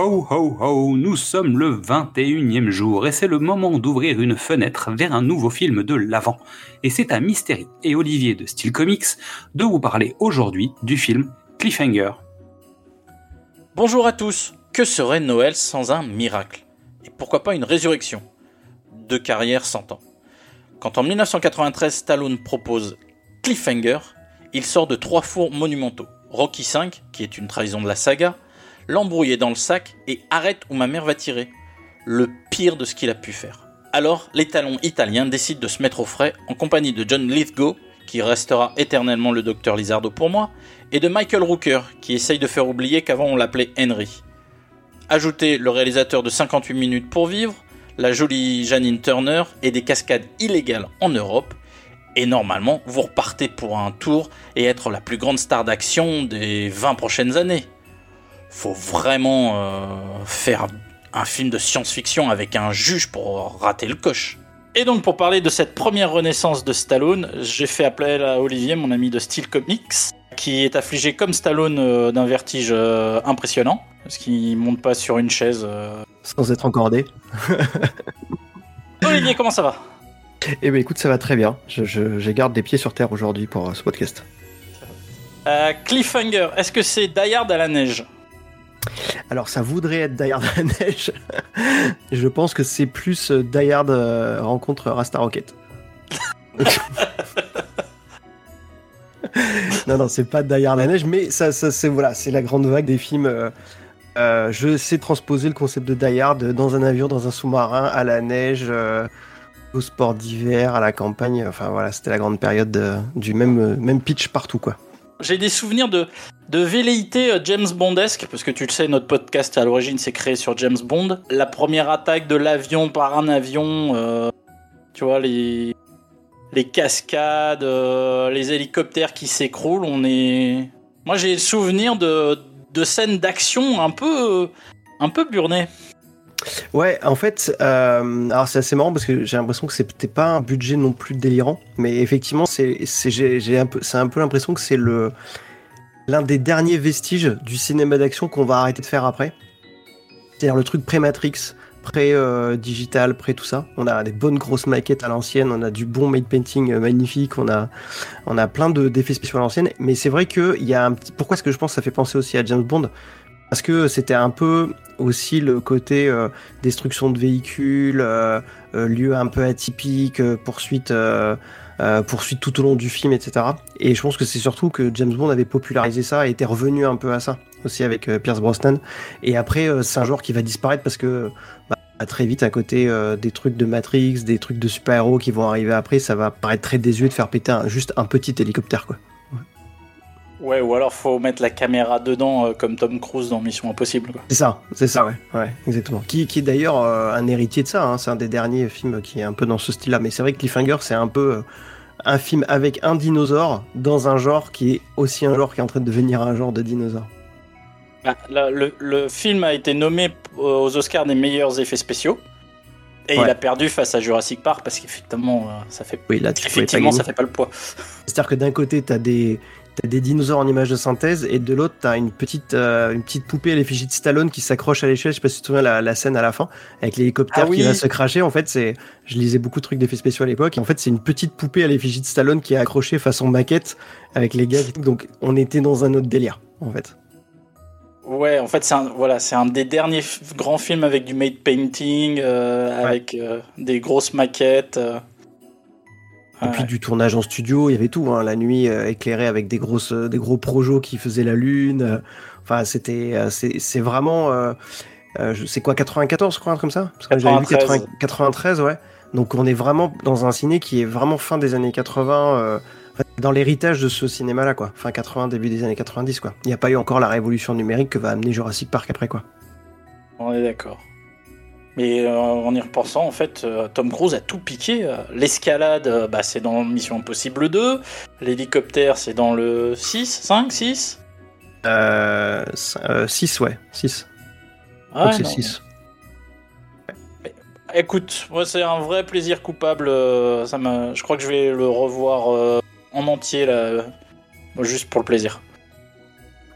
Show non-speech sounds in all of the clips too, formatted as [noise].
Ho ho ho, nous sommes le 21e jour et c'est le moment d'ouvrir une fenêtre vers un nouveau film de l'avant. Et c'est à Mystery et Olivier de Style Comics de vous parler aujourd'hui du film Cliffhanger. Bonjour à tous, que serait Noël sans un miracle? Et pourquoi pas une résurrection? Deux carrières 100 ans. Quand en 1993 Stallone propose Cliffhanger, il sort de trois fours monumentaux. Rocky V, qui est une trahison de la saga, l'embrouiller dans le sac et arrête où ma mère va tirer. Le pire de ce qu'il a pu faire. Alors, l'étalon italien décide de se mettre au frais en compagnie de John Lithgow, qui restera éternellement le docteur Lizardo pour moi, et de Michael Rooker, qui essaye de faire oublier qu'avant on l'appelait Henry. Ajoutez le réalisateur de 58 minutes pour vivre, la jolie Janine Turner et des cascades illégales en Europe, et normalement vous repartez pour un tour et être la plus grande star d'action des 20 prochaines années faut vraiment euh, faire un film de science-fiction avec un juge pour rater le coche. Et donc pour parler de cette première renaissance de Stallone, j'ai fait appel à Olivier, mon ami de Style Comics, qui est affligé comme Stallone euh, d'un vertige euh, impressionnant, parce qu'il monte pas sur une chaise. Sans être encordé. [laughs] Olivier, comment ça va? Eh ben écoute, ça va très bien. Je, je, garde des pieds sur terre aujourd'hui pour ce podcast. Cliffhanger, est-ce que c'est Die à la neige? Alors ça voudrait être Die Hard à la neige. Je pense que c'est plus euh, Die Hard euh, rencontre Rasta Rocket. [laughs] non non c'est pas Die Hard à la neige mais ça, c'est voilà c'est la grande vague des films. Euh, je sais transposer le concept de Die Hard dans un avion, dans un sous-marin, à la neige, au sport d'hiver, à la campagne. Enfin voilà c'était la grande période du même même pitch partout quoi. J'ai des souvenirs de, de velléité euh, James Bondesque, parce que tu le sais, notre podcast à l'origine s'est créé sur James Bond. La première attaque de l'avion par un avion, euh, tu vois, les, cascades, euh, les hélicoptères qui s'écroulent, on est. Moi j'ai le souvenir de, de scènes d'action un peu, un peu burnées. Ouais, en fait, euh, alors c'est assez marrant parce que j'ai l'impression que c'était pas un budget non plus délirant, mais effectivement, c'est un peu, peu l'impression que c'est l'un des derniers vestiges du cinéma d'action qu'on va arrêter de faire après. C'est-à-dire le truc pré-Matrix, pré-digital, pré tout ça. On a des bonnes grosses maquettes à l'ancienne, on a du bon made painting euh, magnifique, on a, on a plein d'effets spéciaux à l'ancienne. Mais c'est vrai que il y a un petit. Pourquoi est-ce que je pense que ça fait penser aussi à James Bond? Parce que c'était un peu aussi le côté euh, destruction de véhicules, euh, euh, lieu un peu atypique, poursuite, poursuite tout au long du film, etc. Et je pense que c'est surtout que James Bond avait popularisé ça et était revenu un peu à ça aussi avec Pierce Brosnan. Et après, c'est un genre qui va disparaître parce que bah, très vite à côté des trucs de Matrix, des trucs de super-héros qui vont arriver après, ça va paraître très désuet de faire péter juste un petit hélicoptère quoi. Ouais, ou alors faut mettre la caméra dedans euh, comme Tom Cruise dans Mission Impossible. C'est ça, c'est ça, ouais, ouais, exactement. Qui, qui est d'ailleurs euh, un héritier de ça. Hein. c'est un des derniers films qui est un peu dans ce style-là. Mais c'est vrai que Cliffhanger, c'est un peu euh, un film avec un dinosaure dans un genre qui est aussi un genre qui est en train de devenir un genre de dinosaure. Ah, le, le, film a été nommé aux Oscars des meilleurs effets spéciaux. Et il a perdu face à Jurassic Park parce qu'effectivement, ça fait, oui, là, effectivement, ça fait pas le poids. [laughs] C'est-à-dire que d'un côté, tu as des, t'as des dinosaures en image de synthèse et de l'autre t'as une petite euh, une petite poupée à l'effigie de Stallone qui s'accroche à l'échelle. Je sais pas si tu te souviens la, la scène à la fin avec l'hélicoptère ah qui va se cracher. En fait c'est je lisais beaucoup de trucs d'effets spéciaux à l'époque. Et en fait c'est une petite poupée à l'effigie de Stallone qui est accrochée façon maquette avec les gars. Donc on était dans un autre délire en fait. Ouais, en fait, c'est un, voilà, c'est un des derniers grands films avec du made painting, euh, avec euh, des grosses maquettes. Et puis du tournage en studio, il y avait tout. Hein. La nuit euh, éclairée avec des grosses, euh, des gros projets qui faisaient la lune. Euh, enfin, c'était, c'est vraiment, c'est quoi, 94, je crois, comme ça? Parce que j'avais vu 93, ouais. Donc on est vraiment dans un ciné qui est vraiment fin des années 80, dans l'héritage de ce cinéma-là, quoi. Fin 80, début des années 90, quoi. Il n'y a pas eu encore la révolution numérique que va amener Jurassic Park après, quoi. On est d'accord. Mais euh, en y repensant, en fait, euh, Tom Cruise a tout piqué. Euh, l'escalade, bah, c'est dans Mission Impossible 2. L'hélicoptère, c'est dans le 6, 5, 6 euh, 6, ouais, 6. Ah, c'est 6. Écoute, moi c'est un vrai plaisir coupable. Ça je crois que je vais le revoir en entier là, juste pour le plaisir.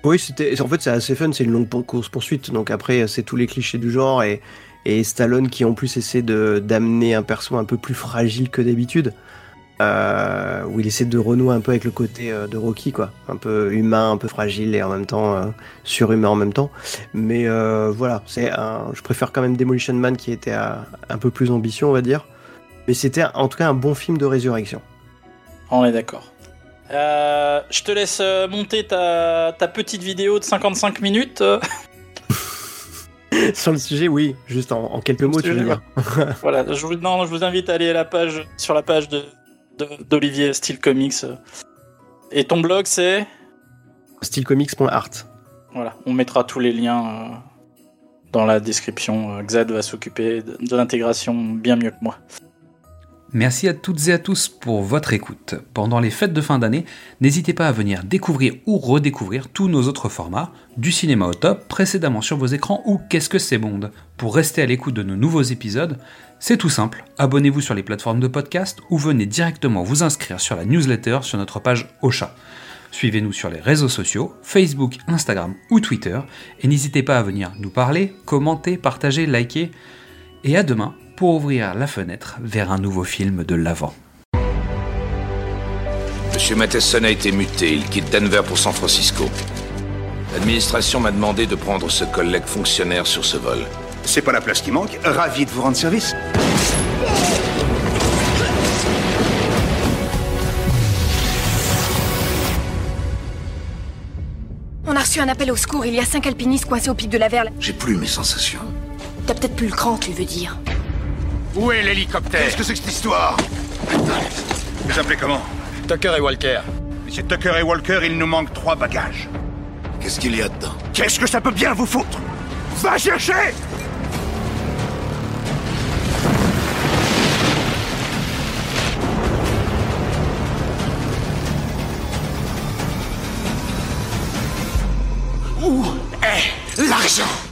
Oui, c'était. En fait, c'est assez fun. C'est une longue course poursuite. Donc après, c'est tous les clichés du genre et, et Stallone qui en plus essaie d'amener un perso un peu plus fragile que d'habitude. Euh, où il essaie de renouer un peu avec le côté euh, de Rocky, quoi. Un peu humain, un peu fragile et en même temps euh, surhumain en même temps. Mais voilà, c'est je préfère quand même Demolition Man qui était un peu plus ambitieux, on va dire. Mais c'était en tout cas un bon film de résurrection. On est d'accord. je te laisse monter ta, ta, petite vidéo de 55 minutes. [laughs] sur le sujet, oui, juste en, quelques mots, tu veux dire. [laughs] voilà, je vous, non, je vous invite à aller à la page, sur la page de, d'Olivier Style Comics. Et ton blog, c'est stylecomics.art. Voilà, on mettra tous les liens euh, dans la description. Euh, Xad va s'occuper de l'intégration bien mieux que moi. Merci à toutes et à tous pour votre écoute. Pendant les fêtes de fin d'année, n'hésitez pas à venir découvrir ou redécouvrir tous nos autres formats, du cinéma au top, précédemment sur vos écrans ou Qu'est-ce que c'est Bond. Pour rester à l'écoute de nos nouveaux épisodes, c'est tout simple, abonnez-vous sur les plateformes de podcast ou venez directement vous inscrire sur la newsletter sur notre page Ocha. Suivez-nous sur les réseaux sociaux, Facebook, Instagram ou Twitter, et n'hésitez pas à venir nous parler, commenter, partager, liker. Et à demain pour ouvrir la fenêtre vers un nouveau film de l'avant. Monsieur Matheson a été muté, il quitte Denver pour San Francisco. L'administration m'a demandé de prendre ce collègue fonctionnaire sur ce vol. C'est pas la place qui manque, ravi de vous rendre service. On a reçu un appel au secours, il y a cinq alpinistes coincés au pic de la Verle. J'ai plus mes sensations. T'as peut-être plus le cran, tu veux dire. Où est l'hélicoptère Qu'est-ce que c'est que cette histoire Vous appelez comment Tucker et Walker. Monsieur Tucker et Walker, il nous manque trois bagages. Qu'est-ce qu'il y a dedans Qu'est-ce que ça peut bien vous foutre Va chercher Où est l'argent?